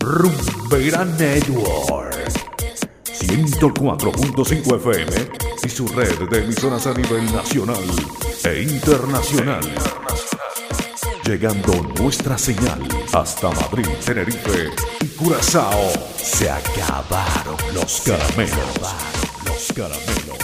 Rumbeirán Network 104.5 FM y su red de emisoras a nivel nacional e internacional. Llegando nuestra señal hasta Madrid, Tenerife y Curazao. Se acabaron los caramelos. Los caramelos.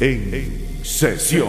en sesión.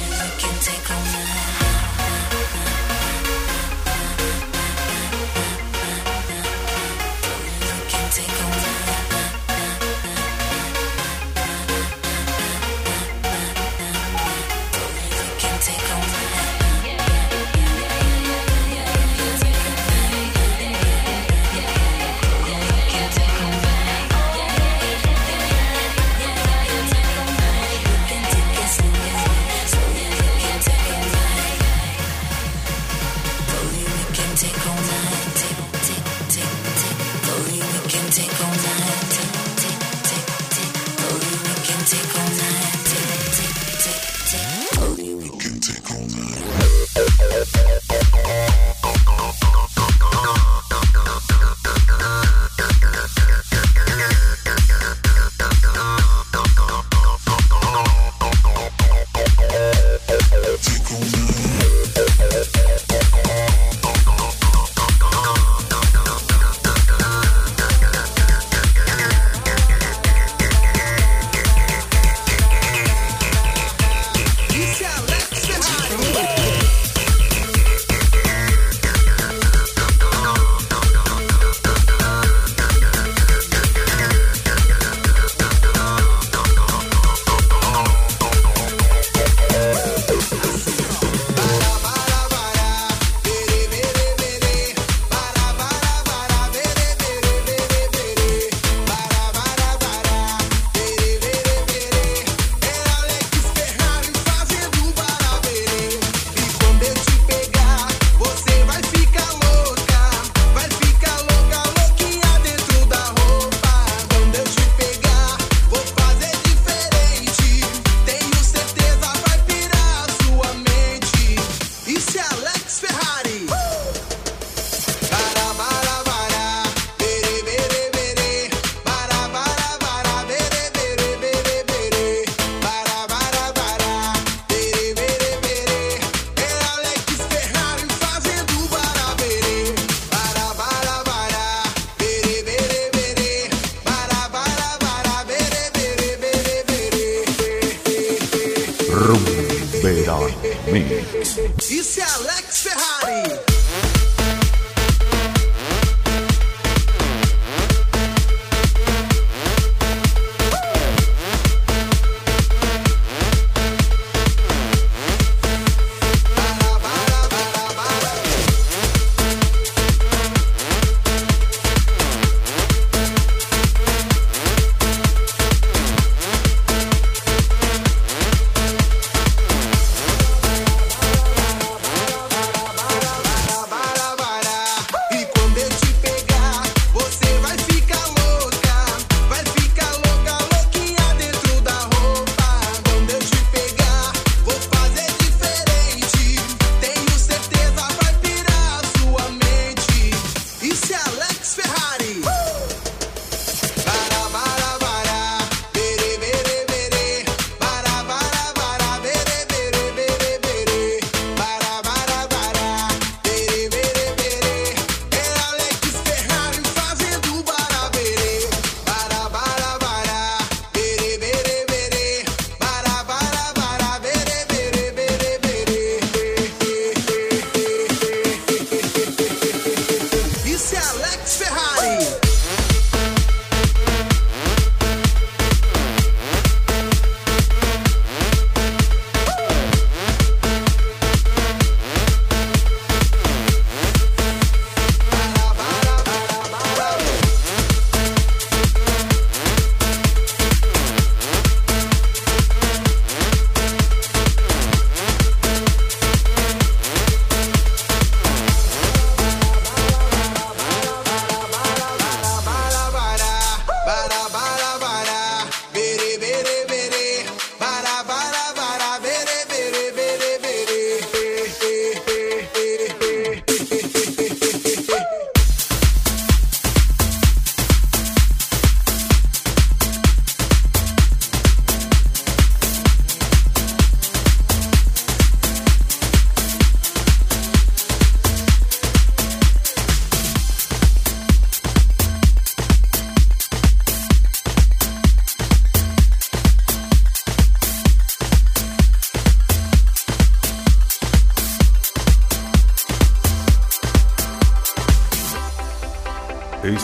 Mix. Isso é Alex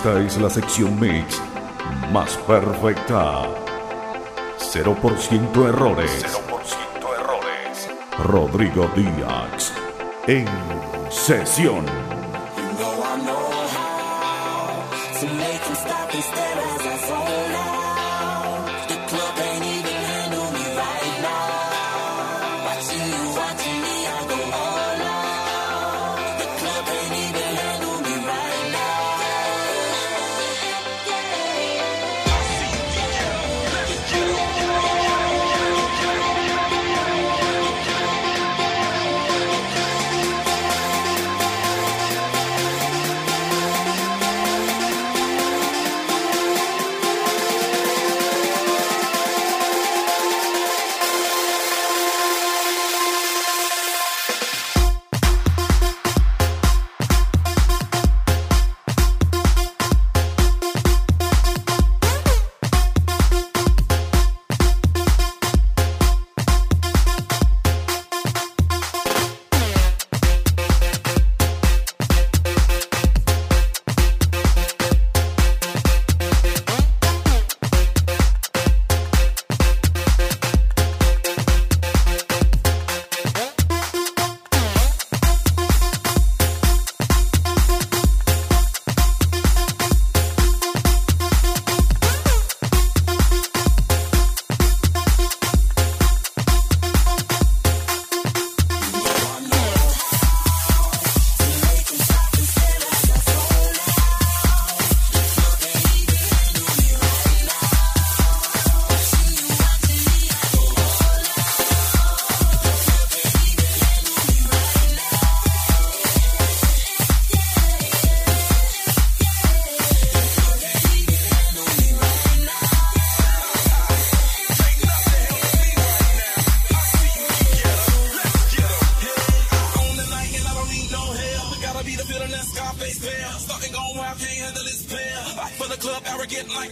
Esta es la sección mix más perfecta. 0% errores. 0% errores. Rodrigo Díaz en sesión. You know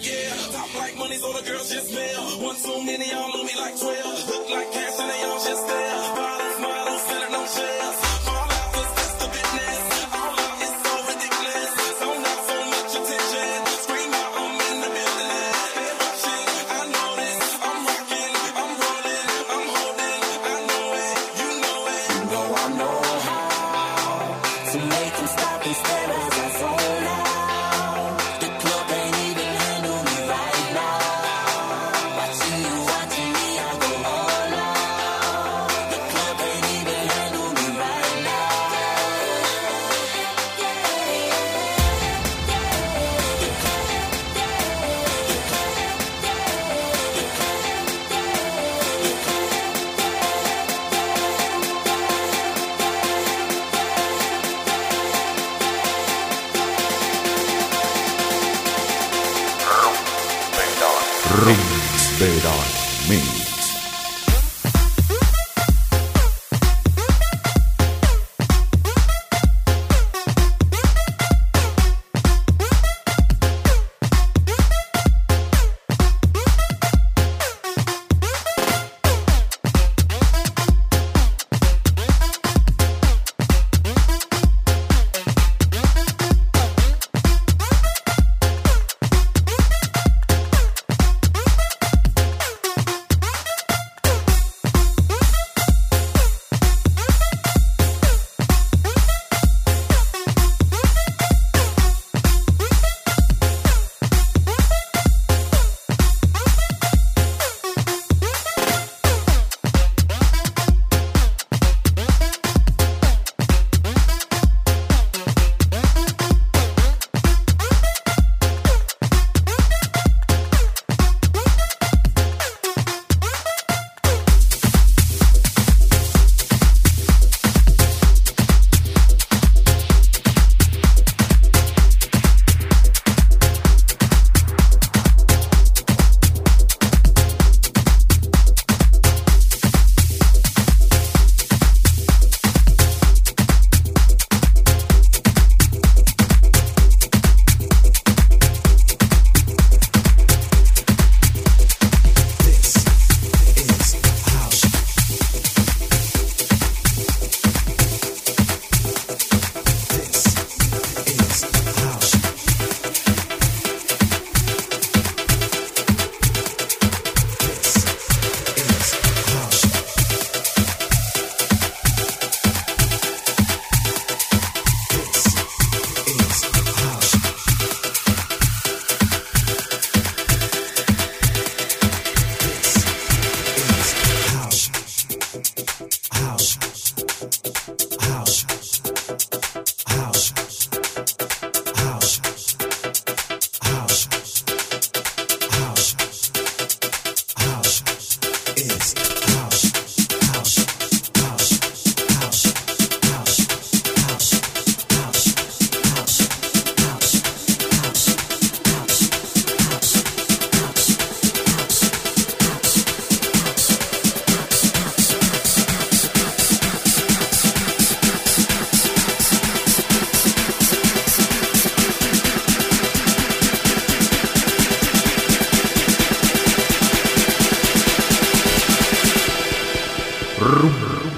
yeah. Top like money, so the girls just smell. One too many, y'all know me like 12. Look like cash and they all just there. Bottles, models, selling no shells.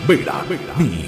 Vera, Vera.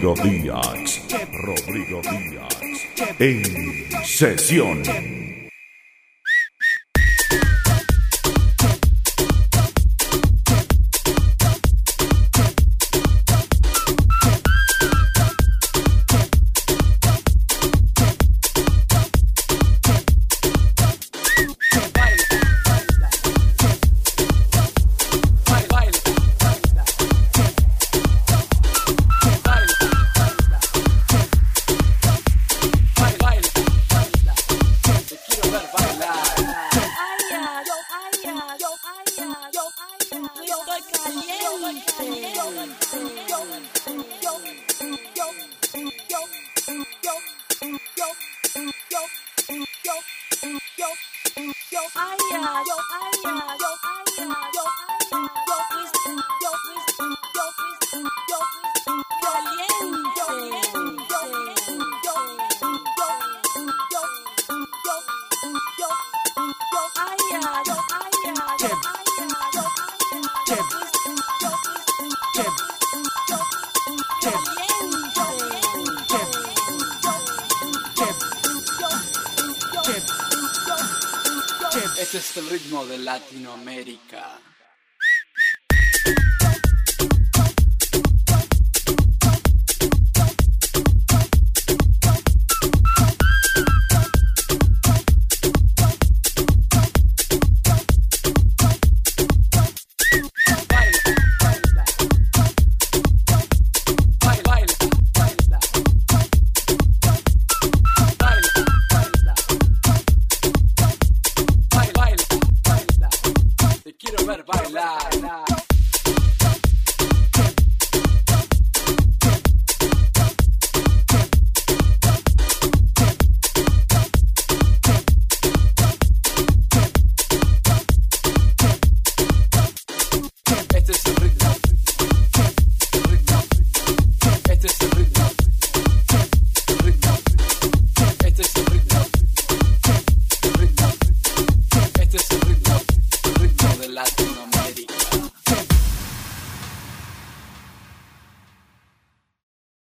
Rodrigo Díaz. Rodrigo Díaz. En sesión. El ritmo de Latinoamérica.